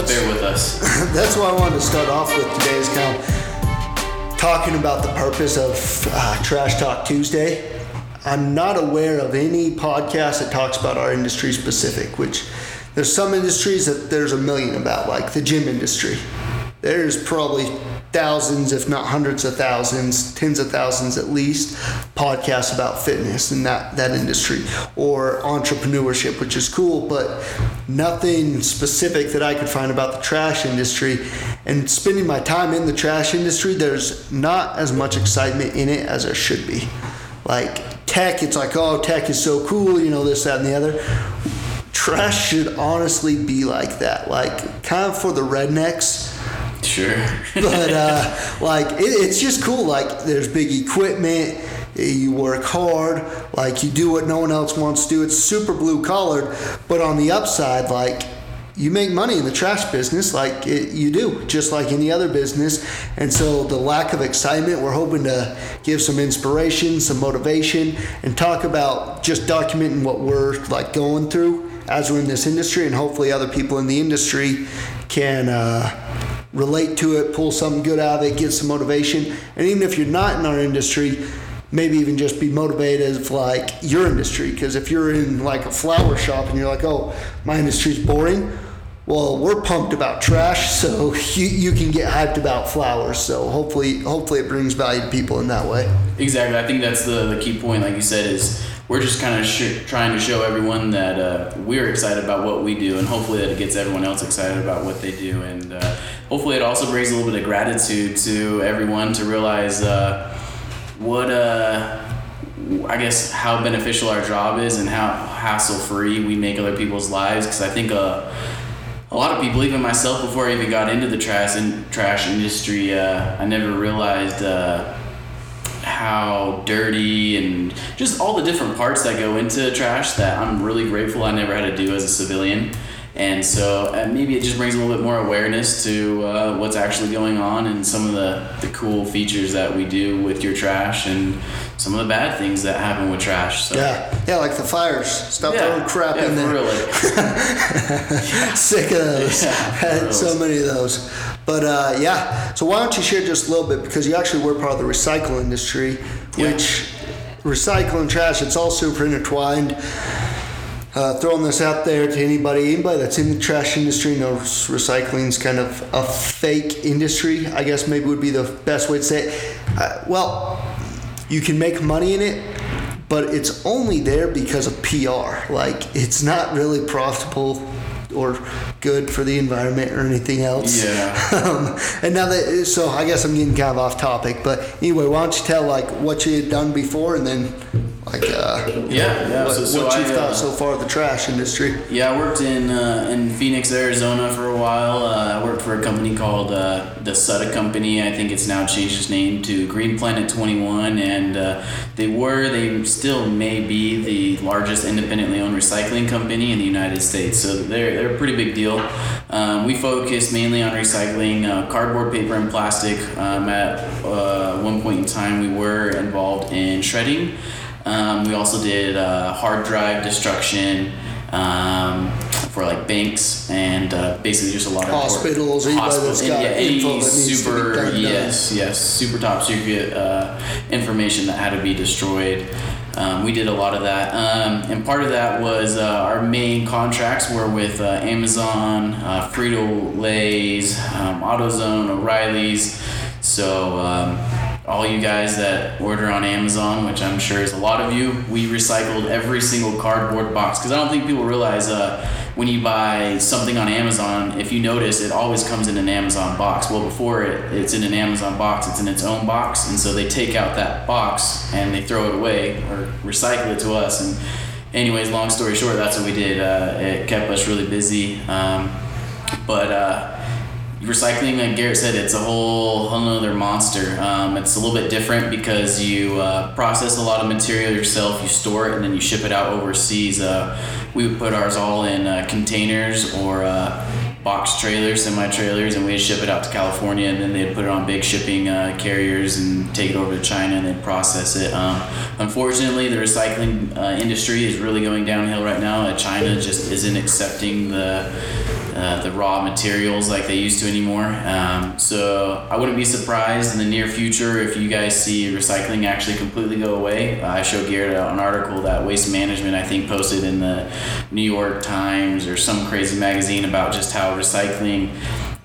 that's bear with us. that's what I wanted to start off with today is kind of talking about the purpose of uh, Trash Talk Tuesday. I'm not aware of any podcast that talks about our industry specific, which there's some industries that there's a million about, like the gym industry. There's probably thousands, if not hundreds of thousands, tens of thousands at least, podcasts about fitness in that, that industry or entrepreneurship, which is cool, but nothing specific that I could find about the trash industry. And spending my time in the trash industry, there's not as much excitement in it as there should be. Like tech, it's like, oh, tech is so cool, you know, this, that, and the other. Trash should honestly be like that, like kind of for the rednecks Sure. but uh, like it, it's just cool. Like there's big equipment. You work hard. Like you do what no one else wants to do. It's super blue collared. But on the upside, like you make money in the trash business like it, you do just like any other business and so the lack of excitement we're hoping to give some inspiration some motivation and talk about just documenting what we're like going through as we're in this industry and hopefully other people in the industry can uh, relate to it, pull something good out of it, get some motivation. And even if you're not in our industry, maybe even just be motivated of like your industry. Because if you're in like a flower shop and you're like, oh, my industry's boring, well, we're pumped about trash, so you, you can get hyped about flowers. So hopefully, hopefully it brings value to people in that way. Exactly. I think that's the, the key point, like you said, is we're just kind of sh- trying to show everyone that uh, we're excited about what we do, and hopefully that it gets everyone else excited about what they do, and uh, hopefully it also brings a little bit of gratitude to everyone to realize uh, what uh, I guess how beneficial our job is and how hassle free we make other people's lives. Because I think uh, a lot of people, even myself, before I even got into the trash and trash industry, uh, I never realized how dirty and just all the different parts that go into trash that I'm really grateful I never had to do as a civilian. And so and maybe it just brings a little bit more awareness to uh, what's actually going on and some of the, the cool features that we do with your trash and some of the bad things that happen with trash. So. Yeah, yeah, like the fires. Stop yeah. throwing crap yeah, in there. Really. Sick of those. Yeah, Had so many of those. But uh, yeah, so why don't you share just a little bit because you actually were part of the recycle industry, which recycling trash, it's all super intertwined. Uh, throwing this out there to anybody, anybody that's in the trash industry knows recycling's kind of a fake industry. I guess maybe would be the best way to say it. Uh, well, you can make money in it, but it's only there because of PR. Like it's not really profitable or good for the environment or anything else. Yeah. Um, and now that so I guess I'm getting kind of off topic, but anyway, why don't you tell like what you had done before and then like uh, yeah, yeah. What, so, so what you've I, thought uh, so far of the trash industry? Yeah, I worked in uh, in Phoenix, Arizona for a while. Uh, I worked for a company called uh, the Sutta Company. I think it's now changed its name to Green Planet 21, and uh, they were, they still may be the largest independently owned recycling company in the United States. So they're they're a pretty big deal. Um, we focus mainly on recycling uh, cardboard, paper, and plastic. Um, at one point in time, we were involved in shredding. Um, we also did uh, hard drive destruction um, for like banks and uh, basically just a lot of hospitals. hospitals. yeah, any super yes, yes, super top secret uh, information that had to be destroyed. Um, we did a lot of that, um, and part of that was uh, our main contracts were with uh, Amazon, uh, Frito Lay's, um, AutoZone, O'Reilly's. So um, all you guys that order on Amazon, which I'm sure is a lot of you, we recycled every single cardboard box because I don't think people realize uh, when you buy something on Amazon, if you notice, it always comes in an Amazon box. Well, before it, it's in an Amazon box, it's in its own box, and so they take out that box and they throw it away or recycle it to us. And anyways, long story short, that's what we did. Uh, it kept us really busy, um, but. Uh, recycling, like Garrett said, it's a whole, whole other monster. Um, it's a little bit different because you uh, process a lot of material yourself, you store it, and then you ship it out overseas. Uh, we would put ours all in uh, containers or uh, box trailers, semi trailers, and we'd ship it out to California, and then they'd put it on big shipping uh, carriers and take it over to China and they'd process it. Um, unfortunately, the recycling uh, industry is really going downhill right now. China just isn't accepting the uh, the raw materials like they used to anymore. Um, so I wouldn't be surprised in the near future if you guys see recycling actually completely go away. I showed Garrett an article that Waste Management I think posted in the New York Times or some crazy magazine about just how recycling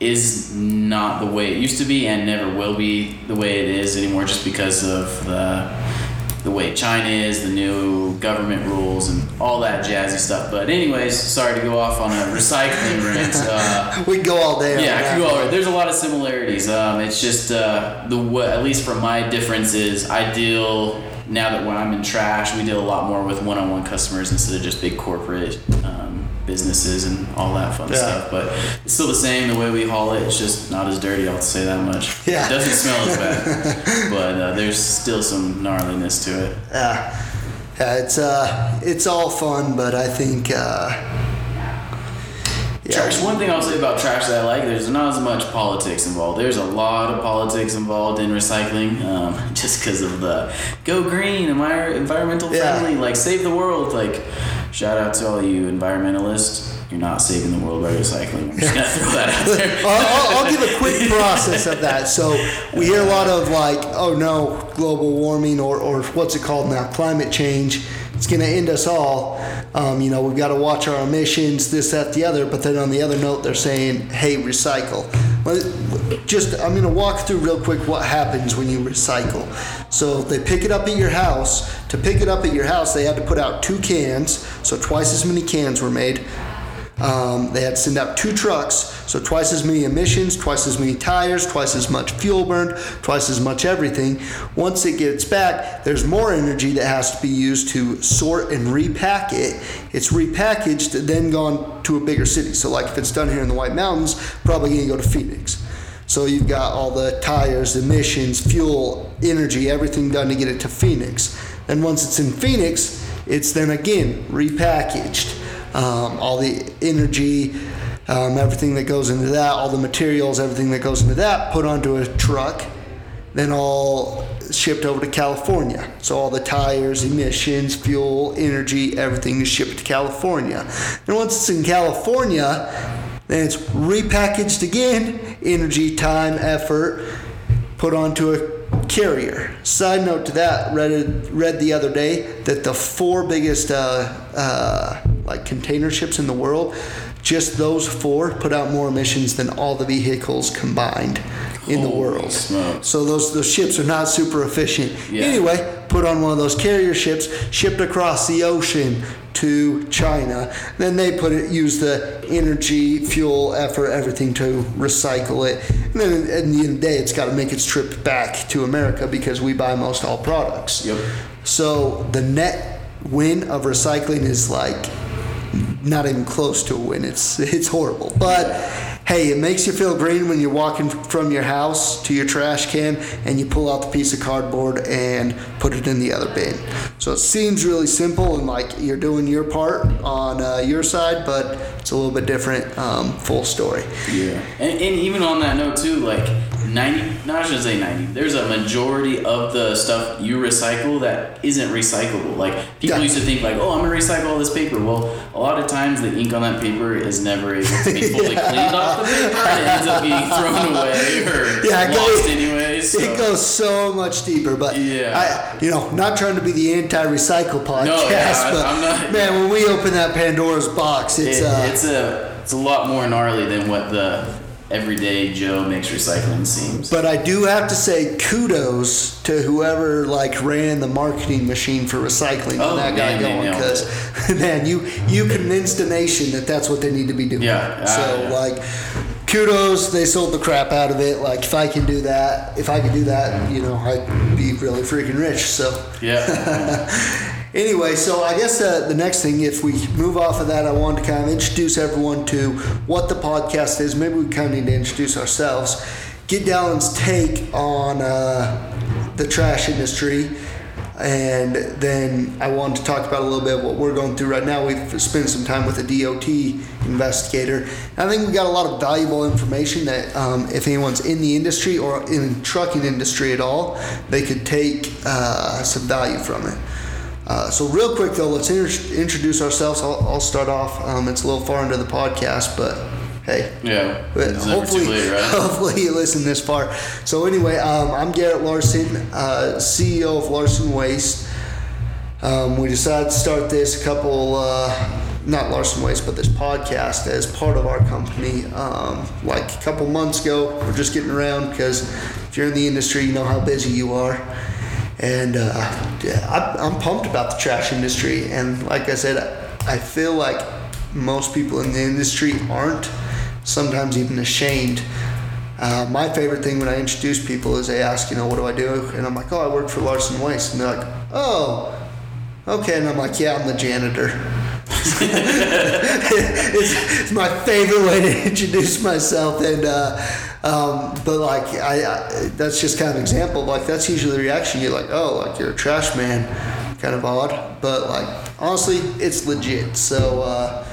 is not the way it used to be and never will be the way it is anymore just because of the the way China is, the new government rules, and all that jazzy stuff. But anyways, sorry to go off on a recycling rant. Uh, we go all day. yeah, on I that could go one. over. There's a lot of similarities. Um, it's just uh, the wa- at least for my differences, I deal now that when I'm in trash, we deal a lot more with one-on-one customers instead of just big corporate um, businesses and all that fun Yeah. stuff. But it's still the same. The way we haul it, it's just not as dirty. I'll say that much. Yeah. It doesn't smell as bad, but uh, there's still some gnarliness to it. Yeah, yeah, it's uh, it's all fun, but I think uh, yeah, Trash. One thing I'll say about trash that I like, there's not as much politics involved. There's a lot of politics involved in recycling, um, just because of the go green, am I environmental Yeah. friendly, like save the world. Like, shout out to all you environmentalists. You're not saving the world by recycling. I'm just gonna throw that out there. I'll, I'll, I'll give a quick process of that. So we hear a lot of like, oh no, global warming or, or what's it called now, climate change. It's going to end us all. Um, you know, we've got to watch our emissions, this, that, the other. But then on the other note, they're saying, hey, recycle. Well, Just, I'm going to walk through real quick what happens when you recycle. So they pick it up at your house. To pick it up at your house, they had to put out two cans. So twice as many cans were made. Um, they had to send out two trucks, so twice as many emissions, twice as many tires, twice as much fuel burned, twice as much everything. Once it gets back, there's more energy that has to be used to sort and repack it. It's repackaged, then gone to a bigger city. So, like if it's done here in the White Mountains, probably gonna go to Phoenix. So you've got all the tires, emissions, fuel, energy, everything done to get it to Phoenix. And once it's in Phoenix, it's then again repackaged. Um, all the energy, um, everything that goes into that, all the materials, everything that goes into that, put onto a truck, then all shipped over to California. So all the tires, emissions, fuel, energy, everything is shipped to California. And once it's in California, then it's repackaged again, energy, time, effort, put onto a carrier. Side note to that, read read the other day that the four biggest uh, uh, like container ships in the world, just those four put out more emissions than all the vehicles combined in the world. smokes. So those those ships are not super efficient. Yeah. Anyway, put on one of those carrier ships, shipped across the ocean to China. Then they put it, use the energy, fuel, effort, everything to recycle it. And then at the end of the day, it's got to make its trip back to America because we buy most all products. Yep. So the net win of recycling is like not even close to a win. It's it's horrible. But hey, it makes you feel green when you're walking from your house to your trash can and you pull out the piece of cardboard and put it in the other bin. So it seems really simple and like you're doing your part on uh, your side, but it's a little bit different. Um, full story. Yeah, and, and even on that note too, like ninety, no, I shouldn't say ninety. There's a majority of the stuff you recycle that isn't recyclable. Like people Yeah. used to think like, oh, I'm gonna recycle all this paper. Well, a lot of times the ink on that paper is never able to be fully Yeah. cleaned off the paper. It ends up being thrown away or Yeah, lost goes- anyways. So. It goes so much deeper, but Yeah. I, you know, not trying to be the anti-recycle podcast, yeah, but I'm not- man, when we open that Pandora's box, it's It- uh, it's a it's a lot more gnarly than what the everyday Joe makes recycling seems. But I do have to say kudos to whoever like ran the marketing machine for recycling Oh, and that guy man, they going because man, you you convinced a nation that that's what they need to be doing. Yeah, So ah, yeah. like, kudos, they sold the crap out of it. Like if I can do that, if I could do that, you know, I'd be really freaking rich. So. yeah. Anyway, so I guess uh, the next thing, if we move off of that, I wanted to kind of introduce everyone to what the podcast is. Maybe we kind of need to introduce ourselves. Get Dallin's take on uh, the trash industry. And then I wanted to talk about a little bit of what we're going through right now. We've spent some time with a DOT investigator. I think we got a lot of valuable information that um, if anyone's in the industry or in the trucking industry at all, they could take uh, some value from it. Uh, so real quick though, let's inter- introduce ourselves. I'll, I'll start off. Um, it's a little far into the podcast, but hey, Yeah. but It's never hopefully, late, right? hopefully you listen this far. So anyway, um, I'm Garrett Larson, uh, CEO of Larson Waste. Um, we decided to start this a couple, uh, not Larson Waste, but this podcast as part of our company. Um, like a couple months ago, we're just getting around because if you're in the industry, you know how busy you are. And uh, I, I'm pumped about the trash industry. And like I said, I feel like most people in the industry aren't sometimes even ashamed. Uh, my favorite thing when I introduce people is they ask, you know, what do I do? And I'm like, oh, I work for Larson Waste. And they're like, oh, okay. And I'm like, yeah, I'm the janitor. it's, it's my favorite way to introduce myself. And, uh, um, but like, I, I, that's just kind of an example. Like, that's usually the reaction. You're like, oh, like you're a trash man. Kind of odd. But like, honestly, it's legit. So, uh,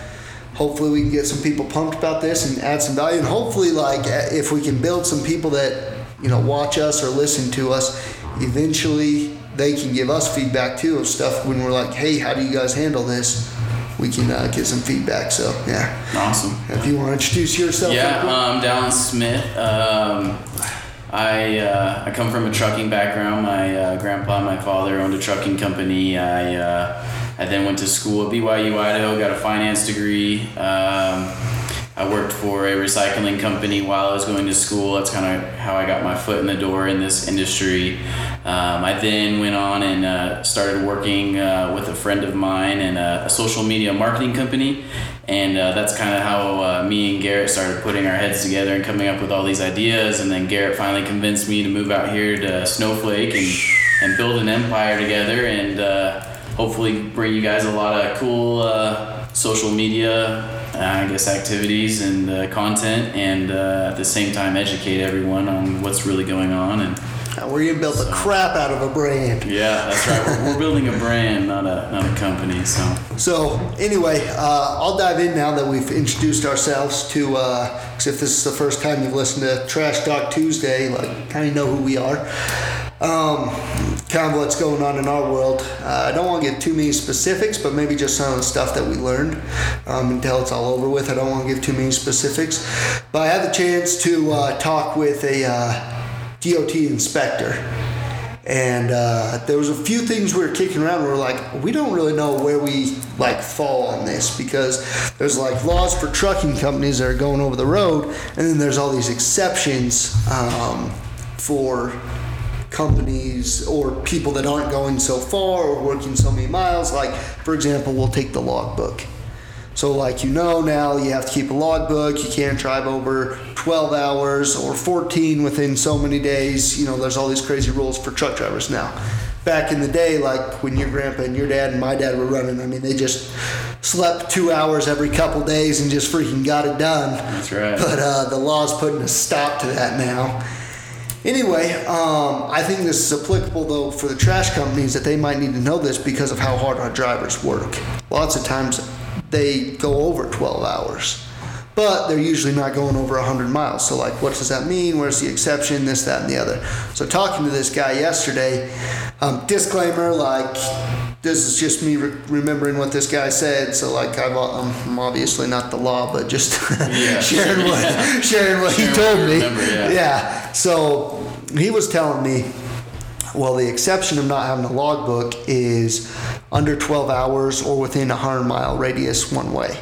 hopefully we can get some people pumped about this and add some value and hopefully like if we can build some people that you know watch us or listen to us eventually they can give us feedback too of stuff when we're like hey how do you guys handle this we can uh, get some feedback so yeah Awesome. if you want to introduce yourself Yeah, quick. um, Dallin Smith. Um, I uh, I come from a trucking background. My uh, grandpa, and my father owned a trucking company. I uh, I then went to school at BYU Idaho, got a finance degree. Um, I worked for a recycling company while I was going to school. That's kind of how I got my foot in the door in this industry. Um, I then went on and uh, started working uh, with a friend of mine in a, a social media marketing company. And uh, that's kind of how uh, me and Garrett started putting our heads together and coming up with all these ideas. And then Garrett finally convinced me to move out here to Snowflake and, and build an empire together and uh, hopefully bring you guys a lot of cool uh, social media, I guess, activities and uh, content, and uh, at the same time educate everyone on what's really going on. And Uh, we're gonna build the crap out of a brand yeah, that's right. We're, we're building a brand, not a not a company. So So anyway, uh, I'll dive in now that we've introduced ourselves to. Because if this is the first time you've listened to Trash Talk Tuesday, like kind of know who we are. Um, kind of what's going on in our world. Uh, I don't want to get too many specifics, but maybe just some of the stuff that we learned um, until it's all over with. I don't want to give too many specifics, but I had the chance to uh, talk with a uh, DOT inspector and uh, there was a few things we were kicking around. We were like, we don't really know where we like fall on this because there's like laws for trucking companies that are going over the road, and then there's all these exceptions um, for companies or people that aren't going so far or working so many miles. Like, for example, we'll take the logbook. So, like you know now, you have to keep a logbook. You can't drive over 12 hours or 14 within so many days. You know, there's all these crazy rules for truck drivers now. Back in the day, like when your grandpa and your dad and my dad were running, I mean, they just slept two hours every couple days and just freaking got it done. that's right. But uh, the law's putting a stop to that now. Anyway, um, I think this is applicable though for the trash companies that they might need to know this because of how hard our drivers work. Lots of times they go over 12 hours, but they're usually not going over 100 miles. So, like, what does that mean? Where's the exception? This, that, and the other. So, talking to this guy yesterday, um, disclaimer like, this is just me re- remembering what this guy said. So, like, I've, I'm obviously not the law, but just Yeah, sharing what yeah. sharing what he Sharing what told you me. remember, yeah. So he was telling me, well, the exception of not having a logbook is under 12 hours or within a 100 mile radius one way.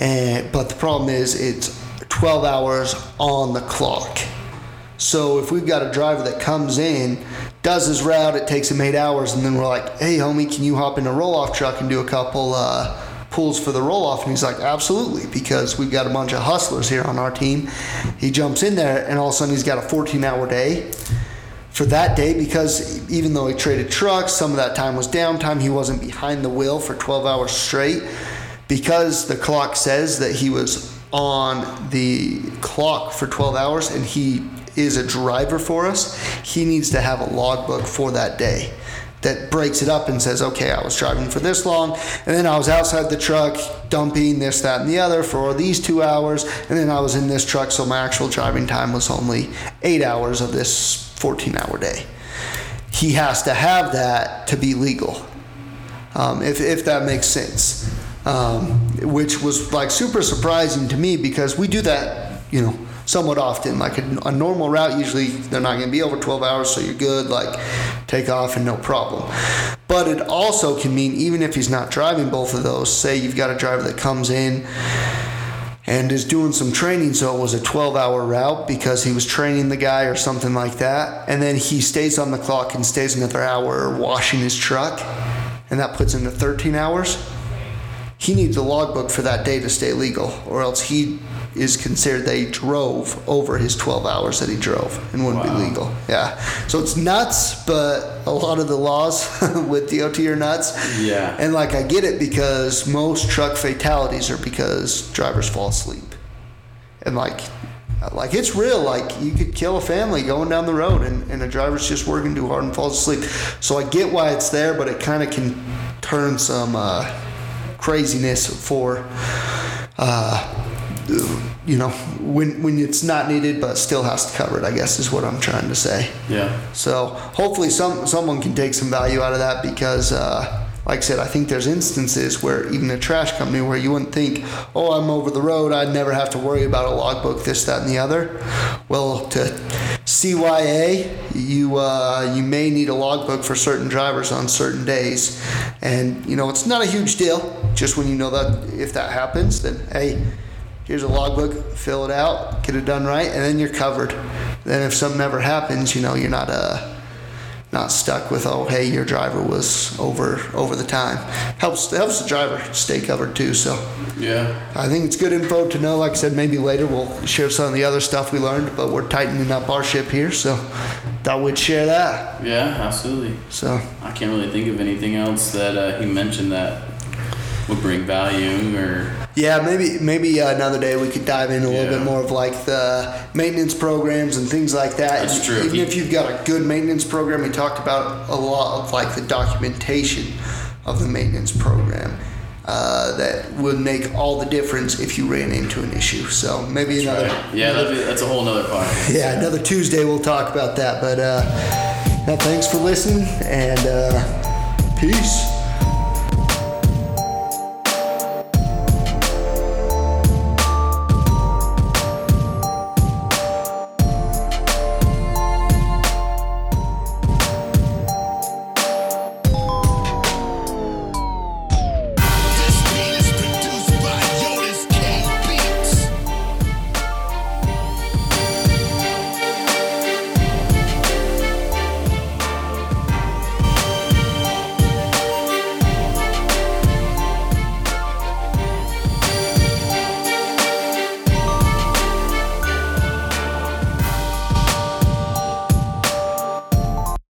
And but the problem is it's 12 hours on the clock. So if we've got a driver that comes in, does his route, it takes him eight hours, and then we're like, "Hey, homie, can you hop in a roll-off truck and do a couple uh, pulls for the roll-off?" And he's like, "Absolutely," because we've got a bunch of hustlers here on our team. He jumps in there, and all of a sudden he's got a 14-hour day for that day because even though he traded trucks, some of that time was downtime. He wasn't behind the wheel for 12 hours straight because the clock says that he was on the clock for 12 hours and he is a driver for us. He needs to have a logbook for that day that breaks it up and says, okay, I was driving for this long, and then I was outside the truck dumping this, that, and the other for these two hours, and then I was in this truck, so my actual driving time was only eight hours of this 14 hour day. He has to have that to be legal, um, if, if that makes sense. Um, which was like super surprising to me because we do that, you know, somewhat often. Like a, a normal route, usually they're not going to be over 12 hours, so you're good. Like take off and no problem. But it also can mean even if he's not driving both of those, say you've got a driver that comes in and is doing some training. So it was a 12 hour route because he was training the guy or something like that. And then he stays on the clock and stays another hour washing his truck. And that puts him to 13 hours. He needs a logbook for that day to stay legal, or else he is considered that he drove over his 12 hours that he drove and wouldn't Wow. be legal. Yeah. So it's nuts, but a lot of the laws with DOT are nuts. Yeah. And like I get it because most truck fatalities are because drivers fall asleep. And like like it's real, like you could kill a family going down the road and, and a driver's just working too hard and falls asleep. So I get why it's there, but it kinda can turn some uh, craziness for uh, you know, when when it's not needed but still has to cover it, I guess is what I'm trying to say. Yeah. So hopefully some someone can take some value out of that because, uh, like I said, I think there's instances where even a trash company where you wouldn't think, oh, I'm over the road, I'd never have to worry about a logbook, this, that, and the other. Well, to CYA, you uh, you may need a logbook for certain drivers on certain days, and you know it's not a huge deal. Just when you know that if that happens, then hey, here's a logbook, fill it out, get it done right, and then you're covered. Then if something ever happens, you know you're not uh not stuck with oh hey your driver was over over the time. Helps helps the driver stay covered too. So Yeah. I think it's good info to know. Like I said, maybe later we'll share some of the other stuff we learned, but we're tightening up our ship here, so thought we'd share that. Yeah, absolutely. So I can't really think of anything else that uh, he mentioned that would bring value or Yeah, maybe maybe uh, another day we could dive in a little Yeah. bit more of like the maintenance programs and things like that. That's true. Even He- if you've got a good maintenance program, we talked about a lot of like the documentation of the maintenance program. Uh, that would make all the difference if you ran into an issue. So maybe another. Right. Yeah, that'd be, that's a whole other podcast. Yeah, another Tuesday we'll talk about that. But uh, yeah, thanks for listening and uh, peace.